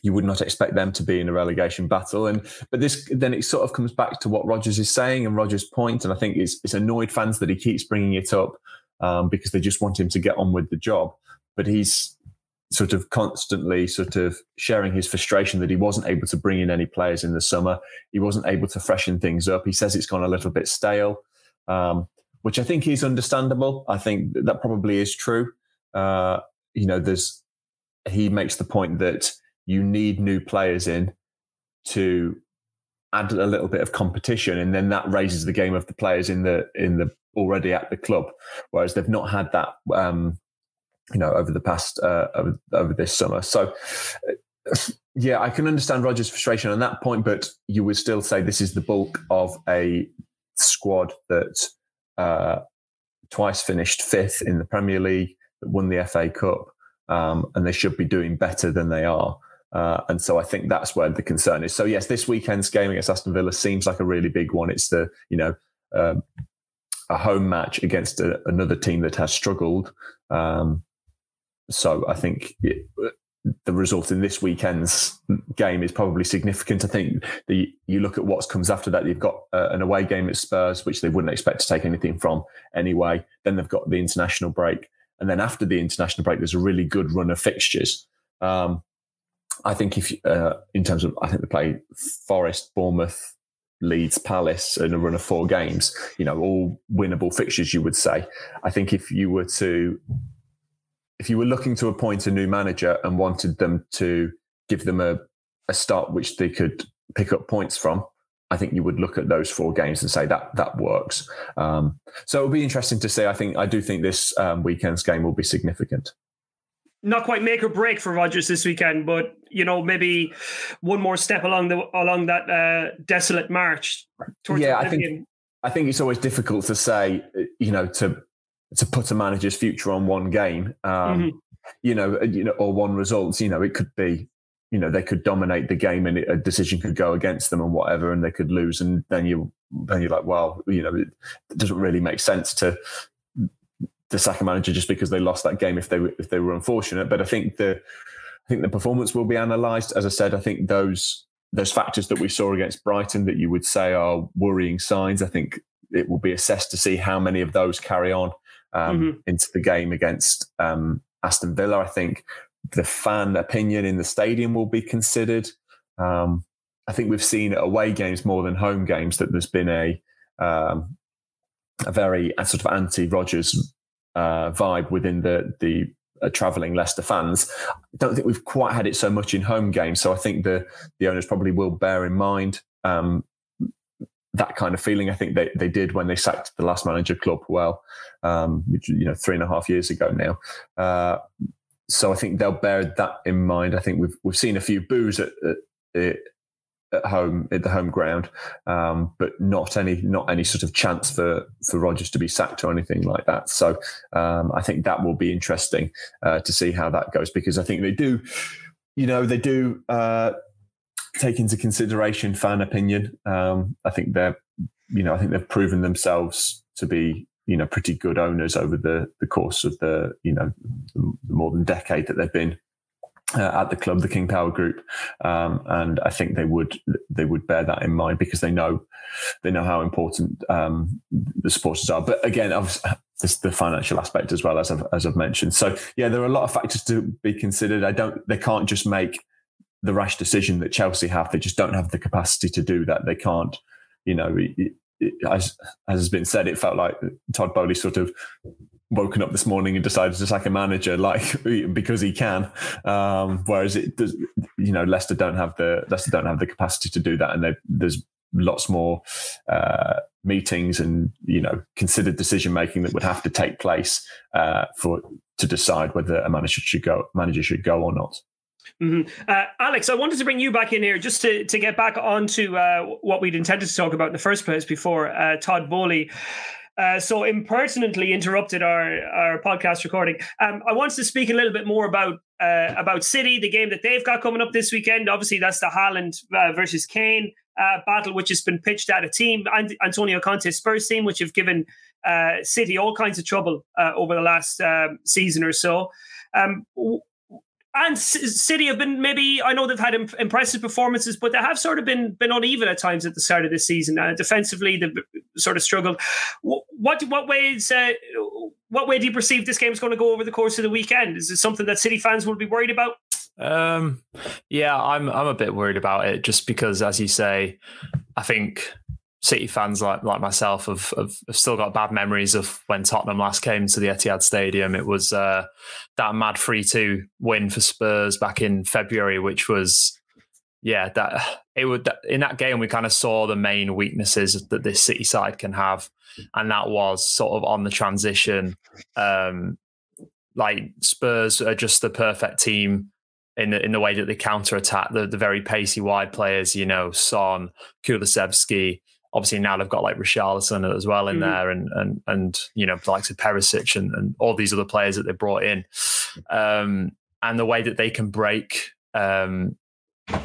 you would not expect them to be in a relegation battle, and but this then it sort of comes back to what Rodgers is saying and Rodgers' point, and I think it's, it's annoyed fans that he keeps bringing it up um, because they just want him to get on with the job but he's sort of constantly sort of sharing his frustration that he wasn't able to bring in any players in the summer. He wasn't able to freshen things up. He says it's gone a little bit stale, um, which I think is understandable. I think that probably is true. Uh, you know, there's he makes the point that you need new players in to add a little bit of competition, and then that raises the game of the players in the in the already at the club, whereas they've not had that. Um, you know, over the past uh, over, over this summer. So, uh, yeah, I can understand Rodgers' frustration on that point, but you would still say this is the bulk of a squad that uh, twice finished fifth in the Premier League, that won the FA Cup, um, and they should be doing better than they are. Uh, and so I think that's where the concern is. So yes, this weekend's game against Aston Villa seems like a really big one. It's the you know um, a home match against a, another team that has struggled. Um, so I think it, the result in this weekend's game is probably significant. I think the you look at what comes after that. They've got uh, an away game at Spurs, which they wouldn't expect to take anything from anyway. Then they've got the international break, and then after the international break, there's a really good run of fixtures. Um, I think if uh, in terms of, I think they play Forest, Bournemouth, Leeds, Palace and a run of four games. You know, all winnable fixtures. You would say. I think if you were to if you were looking to appoint a new manager and wanted them to give them a, a start which they could pick up points from, I think you would look at those four games and say that that works. Um, so it'll be interesting to see. I think I do think this um, weekend's game will be significant. Not quite make or break for Rodgers this weekend, but you know maybe one more step along the along that uh, desolate march. yeah, I think I think it's always difficult to say. You know, to to put a manager's future on one game, um, mm-hmm. you know, uh, you know, or one result. You know, it could be, you know, they could dominate the game and a decision could go against them and whatever, and they could lose, and then you then you're like, well, you know, it doesn't really make sense to the second manager just because they lost that game if they if they were unfortunate. But I think the I think the performance will be analysed. As I said, I think those those factors that we saw against Brighton that you would say are worrying signs. I think it will be assessed to see how many of those carry on um, mm-hmm. into the game against um, Aston Villa. I think the fan opinion in the stadium will be considered. Um, I think we've seen away games more than home games that there's been a um, a very a sort of anti Rodgers uh, vibe within the the uh, travelling Leicester fans. I don't think we've quite had it so much in home games. So I think the the owners probably will bear in mind um, that kind of feeling. I think they, they did when they sacked the last manager, Claude Puel, um, which you know three and a half years ago now. Uh, so I think they'll bear that in mind. I think we've we've seen a few boos at, at, at home at the home ground, um, but not any not any sort of chance for for Rodgers to be sacked or anything like that. So um, I think that will be interesting uh, to see how that goes because I think they do, you know, they do uh, take into consideration fan opinion. Um, I think they're, you know, I think they've proven themselves to be you know pretty good owners over the the course of the you know the more than decade that they've been uh, at the club, the King Power Group, um, and I think they would they would bear that in mind because they know they know how important um, the supporters are. But again, there's the financial aspect as well as I've, as I've mentioned. So yeah, there are a lot of factors to be considered. I don't they can't just make the rash decision that Chelsea have. They just don't have the capacity to do that. They can't, you know. It, it, as, as has been said, it felt like Todd Boehly sort of woken up this morning and decided to sack a manager like because he can. Um, whereas it does, you know, Leicester don't have the Leicester don't have the capacity to do that, and there's lots more uh, meetings and you know considered decision making that would have to take place uh, for to decide whether a manager should go manager should go or not. Mm-hmm. Uh, Alex, I wanted to bring you back in here just to, to get back onto uh, what we'd intended to talk about in the first place before uh, Todd Boehly uh, so impertinently interrupted our, our podcast recording. Um, I wanted to speak a little bit more about uh, about City, the game that they've got coming up this weekend. Obviously, that's the Haaland uh, versus Kane battle, which has been pitched at a team, Antonio Conte's Spurs team, which have given City all kinds of trouble over the last um, season or so. Um, and City have been maybe I know they've had impressive performances, but they have sort of been been uneven at times at the start of this season. Uh, defensively, they've sort of struggled. What what ways uh, what way do you perceive this game is going to go over the course of the weekend? Is it something that City fans will be worried about? Um, yeah, I'm I'm a bit worried about it just because, as you say, I think City fans like like myself have, have, have, still got bad memories of when Tottenham last came to the Etihad Stadium. It was uh, that mad three two win for Spurs back in February, which was yeah that it would in that game we kind of saw the main weaknesses that this City side can have, and that was sort of on the transition. Um, like Spurs are just the perfect team in the in the way that they counter attack the, the very pacey wide players, you know, Son, Kulusevski, obviously now they've got like Richarlison as well in mm there, and and and you know the likes of Perisic and, and all these other players that they brought in, um, and the way that they can break um,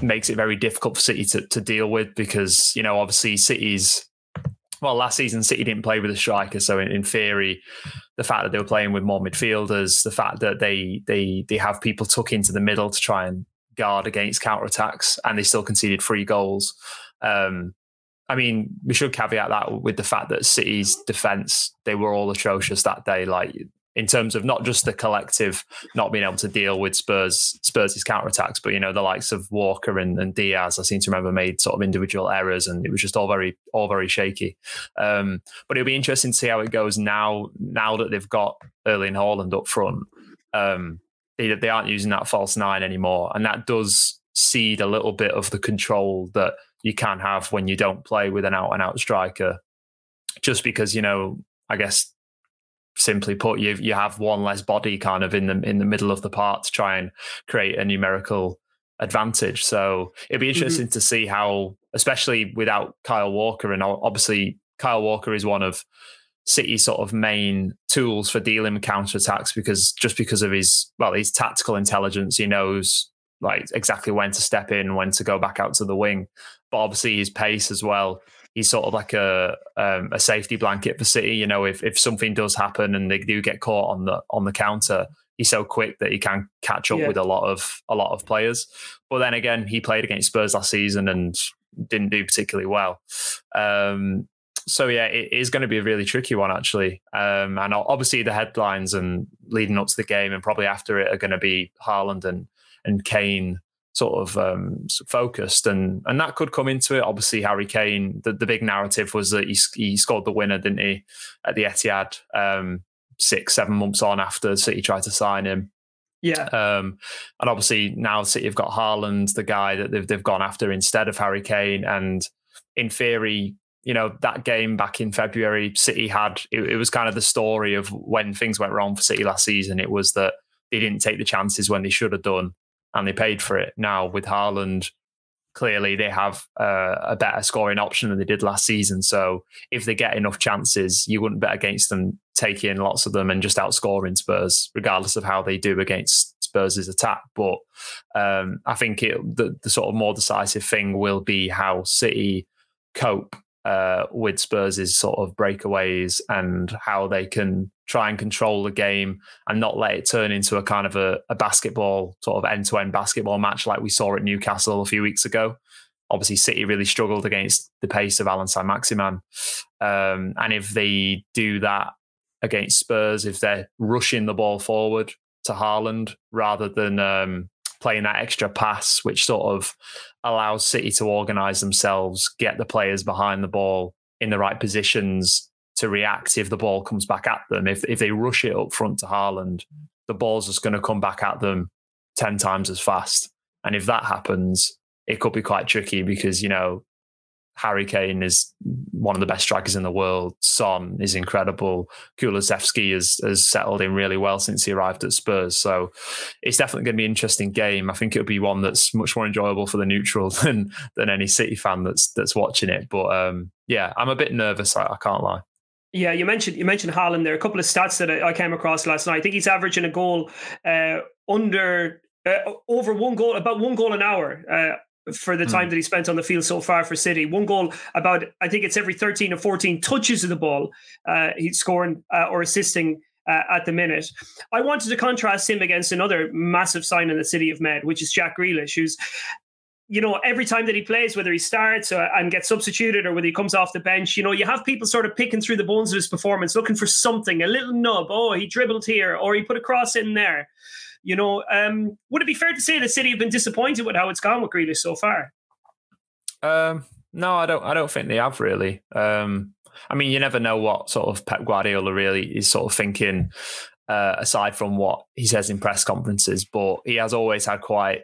makes it very difficult for City to, to deal with because you know obviously City's well last season City didn't play with a striker, so in, in theory, the fact that they were playing with more midfielders, the fact that they they they have people tuck into the middle to try and guard against counter attacks, and they still conceded three goals. Um, I mean, we should caveat that with the fact that City's defense, they were all atrocious that day. Like in terms of not just the collective not being able to deal with Spurs Spurs' counterattacks, but you know, the likes of Walker and, and, Dias, I seem to remember made sort of individual errors and it was just all very all very shaky. Um, but it'll be interesting to see how it goes now now that they've got Erling Haaland up front. Um, they, they aren't using that false nine anymore. And that does cede a little bit of the control that you can have when you don't play with an out and out striker. Just because, you know, I guess simply put, you you have one less body kind of in the in the middle of the part to try and create a numerical advantage. So it'd be mm-hmm. interesting mm-hmm. to see how, especially without Kyle Walker, and obviously Kyle Walker is one of City's sort of main tools for dealing with counter attacks because just because of his well, his tactical intelligence, he knows like exactly when to step in, when to go back out to the wing. But obviously his pace as well. He's sort of like a um, a safety blanket for City. You know, if if something does happen and they do get caught on the on the counter, he's so quick that he can catch up yeah. with a lot of a lot of players. But then again, he played against Spurs last season and didn't do particularly well. Um, so yeah, it is going to be a really tricky one actually. Um, and obviously the headlines and leading up to the game and probably after it are going to be Haaland and and Kane sort of um, focused, and and that could come into it. Obviously, Harry Kane. The, the big narrative was that he, he scored the winner, didn't he, at the Etihad um, six seven months on after City tried to sign him. Yeah. Um, and obviously now City have got Haaland, the guy that they've they've gone after instead of Harry Kane, and in theory. You know that game back in February, City had it, it was kind of the story of when things went wrong for City last season. It was that they didn't take the chances when they should have done and they paid for it. Now with Haaland clearly they have uh, a better scoring option than they did last season. So if they get enough chances, you wouldn't bet against them taking lots of them and just outscoring Spurs, regardless of how they do against Spurs' attack. But um, I think it, the, the sort of more decisive thing will be how City cope uh, with Spurs' sort of breakaways and how they can try and control the game and not let it turn into a kind of a, a basketball, sort of end to end basketball match like we saw at Newcastle a few weeks ago. Obviously, City really struggled against the pace of Alan Saint-Maximin. Um, and if they do that against Spurs, if they're rushing the ball forward to Haaland rather than um, playing that extra pass, which sort of allows City to organise themselves, get the players behind the ball in the right positions to react if the ball comes back at them. If if they rush it up front to Haaland, the ball's just going to come back at them ten times as fast. And if that happens, it could be quite tricky because you know Harry Kane is one of the best strikers in the world. Son is incredible. Kulusevski has, has settled in really well since he arrived at Spurs. So it's definitely going to be an interesting game. I think it'll be one that's much more enjoyable for the neutral than than any City fan that's that's watching it. But um, yeah, I'm a bit nervous. I, I, can't lie. Yeah, you mentioned you mentioned Haaland there. Are a couple of stats that I, I came across last night. I think he's averaging a goal uh, under uh, over one goal, about one goal an hour. Uh, for the time mm. that he spent on the field so far for City. One goal about, I think it's every 13 or 14 touches of the ball uh, he's scoring uh, or assisting uh, at the minute. I wanted to contrast him against another massive sign in the City of Med, which is Jack Grealish, who's you know, every time that he plays, whether he starts uh, and gets substituted or whether he comes off the bench, you know, you have people sort of picking through the bones of his performance, looking for something, a little nub. Oh, he dribbled here, or he put a cross in there. You know, um, would it be fair to say the City have been disappointed with how it's gone with Grealish so far? Um, no, I don't. I don't think they have really. Um, I mean, you never know what sort of Pep Guardiola really is sort of thinking, uh, aside from what he says in press conferences. But he has always had quite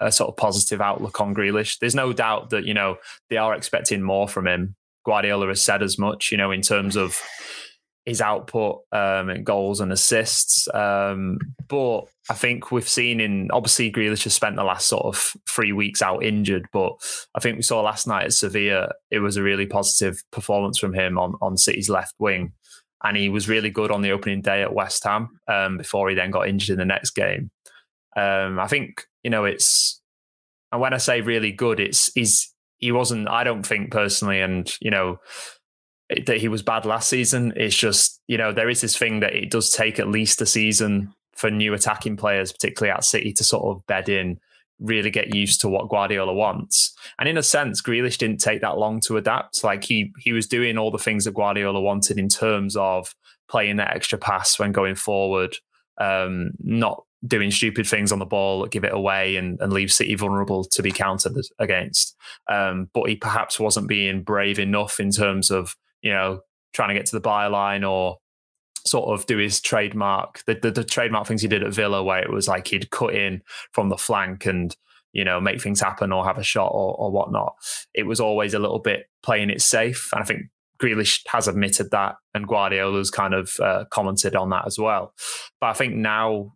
a sort of positive outlook on Grealish. There's no doubt that you know they are expecting more from him. Guardiola has said as much, you know, in terms of his output um, and goals and assists. Um, but I think we've seen in obviously Grealish has spent the last sort of three weeks out injured, but I think we saw last night at Sevilla it was a really positive performance from him on on City's left wing, and he was really good on the opening day at West Ham um, before he then got injured in the next game. Um, I think you know it's and when I say really good, it's he's he wasn't. I don't think personally, and you know that he was bad last season. It's just, you know, there is this thing that it does take at least a season for new attacking players, particularly at City, to sort of bed in, really get used to what Guardiola wants. And in a sense, Grealish didn't take that long to adapt. Like he he was doing all the things that Guardiola wanted in terms of playing that extra pass when going forward, um, not doing stupid things on the ball, give it away, and, and leave City vulnerable to be countered against. Um, but he perhaps wasn't being brave enough in terms of you know, trying to get to the byline or sort of do his trademark, the, the, the trademark things he did at Villa, where it was like he'd cut in from the flank and you know make things happen or have a shot or, or whatnot. It was always a little bit playing it safe, and I think Grealish has admitted that, and Guardiola's kind of uh, commented on that as well. But I think now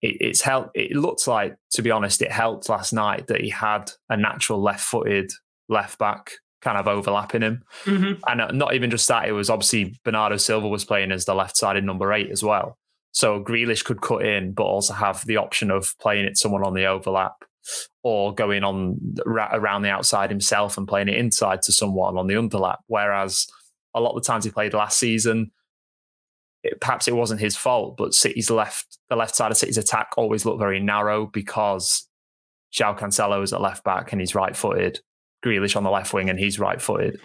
it, it's helped. It looks like, to be honest, it helped last night that he had a natural left-footed left back kind of overlapping him. Mm-hmm. And uh, not even just that, it was obviously Bernardo Silva was playing as the left sided number eight as well. So Grealish could cut in, but also have the option of playing it someone on the overlap or going on around the outside himself and playing it inside to someone on the underlap. Whereas a lot of the times he played last season, it, perhaps it wasn't his fault, but City's left, the left side of City's attack always looked very narrow because João Cancelo is at left back and he's right footed. Grealish on the left wing and he's right footed.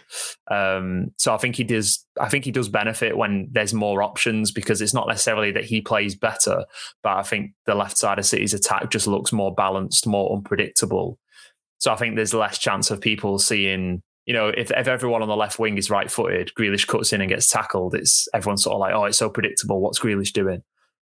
Um, so I think he does. I think he does benefit when there's more options because it's not necessarily that he plays better, but I think the left side of City's attack just looks more balanced, more unpredictable. So I think there's less chance of people seeing. You know, if, if everyone on the left wing is right footed, Grealish cuts in and gets tackled. It's everyone's sort of like, oh, it's so predictable. What's Grealish doing?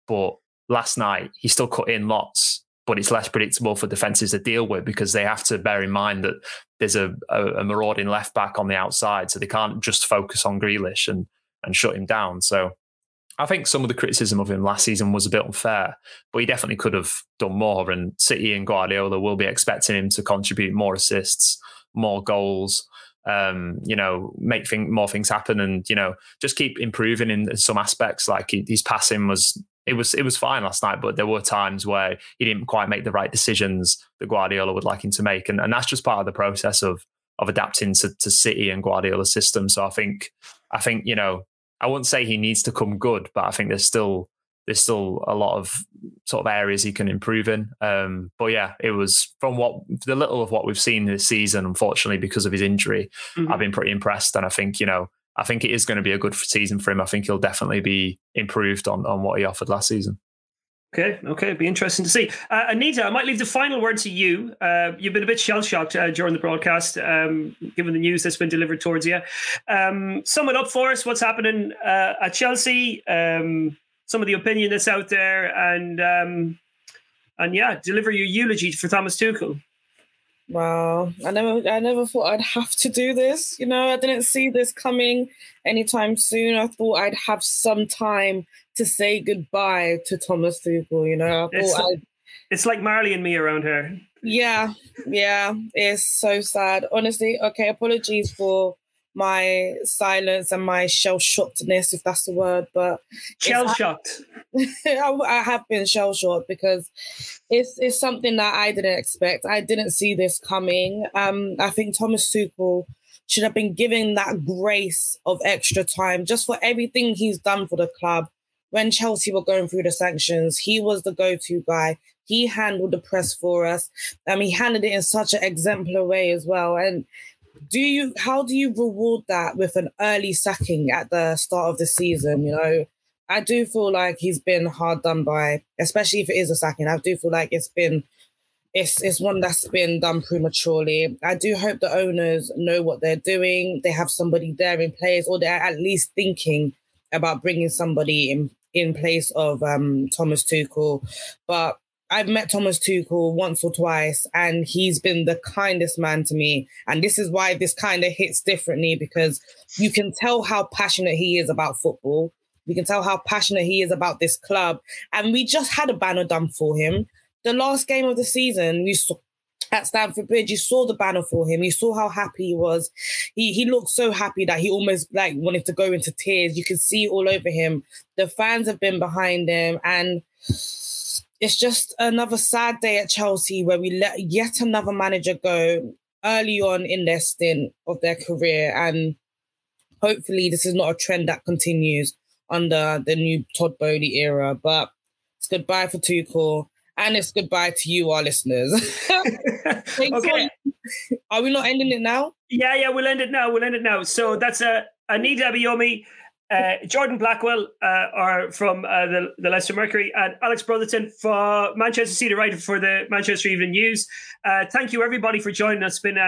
But last night he still cut in lots but it's less predictable for defenses to deal with because they have to bear in mind that there's a, a, a marauding left back on the outside, so they can't just focus on Grealish and and shut him down. So I think some of the criticism of him last season was a bit unfair, but he definitely could have done more. And City and Guardiola will be expecting him to contribute more assists, more goals, um, you know, make thing, more things happen, and you know, just keep improving in some aspects. Like his passing was, it was, it was fine last night, but there were times where he didn't quite make the right decisions that Guardiola would like him to make, and, and that's just part of the process of of adapting to, to City and Guardiola's system. So I think, I think you know, I wouldn't say he needs to come good, but I think there's still there's still a lot of sort of areas he can improve in. Um, but yeah, it was from what the little of what we've seen this season, unfortunately, because of his injury, mm-hmm. I've been pretty impressed. And I think, you know, I think it is going to be a good season for him. I think he'll definitely be improved on, on what he offered last season. Okay, okay, it'd be interesting to see. Uh, Anita, I might leave the final word to you. Uh, you've been a bit shell shocked uh, during the broadcast, um, given the news that's been delivered towards you. Um, sum it up for us. What's happening uh, at Chelsea? Um, some of the opinion that's out there, and um, and yeah, deliver your eulogy for Thomas Tuchel. Wow, I never, I never thought I'd have to do this. You know, I didn't see this coming anytime soon. I thought I'd have some time to say goodbye to Thomas Tuchel. You know, it's like, it's like Marley and me around here. Yeah, yeah, it's so sad. Honestly, okay, apologies for my silence and my shell shockedness, if that's the word. But shell shocked. I, I have been shell shocked because it's it's something that I didn't expect. I didn't see this coming. Um, I think Thomas Tuchel should have been given that grace of extra time just for everything he's done for the club. When Chelsea were going through the sanctions, he was the go-to guy. He handled the press for us. Um, he handled it in such an exemplary way as well. And do you how do you reward that with an early sacking at the start of the season? You know, I do feel like he's been hard done by, especially if it is a sacking. I do feel like it's been it's it's one that's been done prematurely. I do hope the owners know what they're doing. They have somebody there in place, or they're at least thinking about bringing somebody in in place of um, Thomas Tuchel. But I've met Thomas Tuchel once or twice, and he's been the kindest man to me. And this is why this kind of hits differently because you can tell how passionate he is about football. We can tell how passionate he is about this club. And we just had a banner done for him. The last game of the season, we saw at Stamford Bridge, you saw the banner for him. You saw how happy he was. He he looked so happy that he almost like wanted to go into tears. You can see all over him. The fans have been behind him and it's just another sad day at Chelsea where we let yet another manager go early on in their stint of their career. And hopefully, this is not a trend that continues under the new Todd Boehly era. But it's goodbye for Tuchel. And it's goodbye to you, our listeners. okay. Are we not ending it now? Yeah, yeah, we'll end it now. We'll end it now. So that's uh, Anita uh, Jordan Blackwell uh, are from uh, the, the Leicester Mercury, and Alex Brotherton for Manchester City writer for the Manchester Evening News. Uh, thank you, everybody, for joining us. It's been a,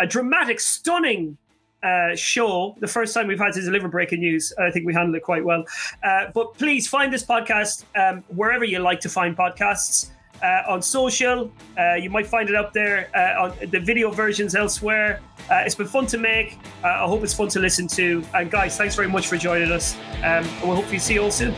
a, a dramatic, stunning uh, show. The first time we've had to deliver breaking news. I think we handled it quite well. Uh, but please find this podcast um, wherever you like to find podcasts uh, on social. Uh, you might find it up there uh, on the video versions elsewhere. Uh, it's been fun to make. Uh, I hope it's fun to listen to. And guys, thanks very much for joining us. Um, we'll hopefully see you all soon.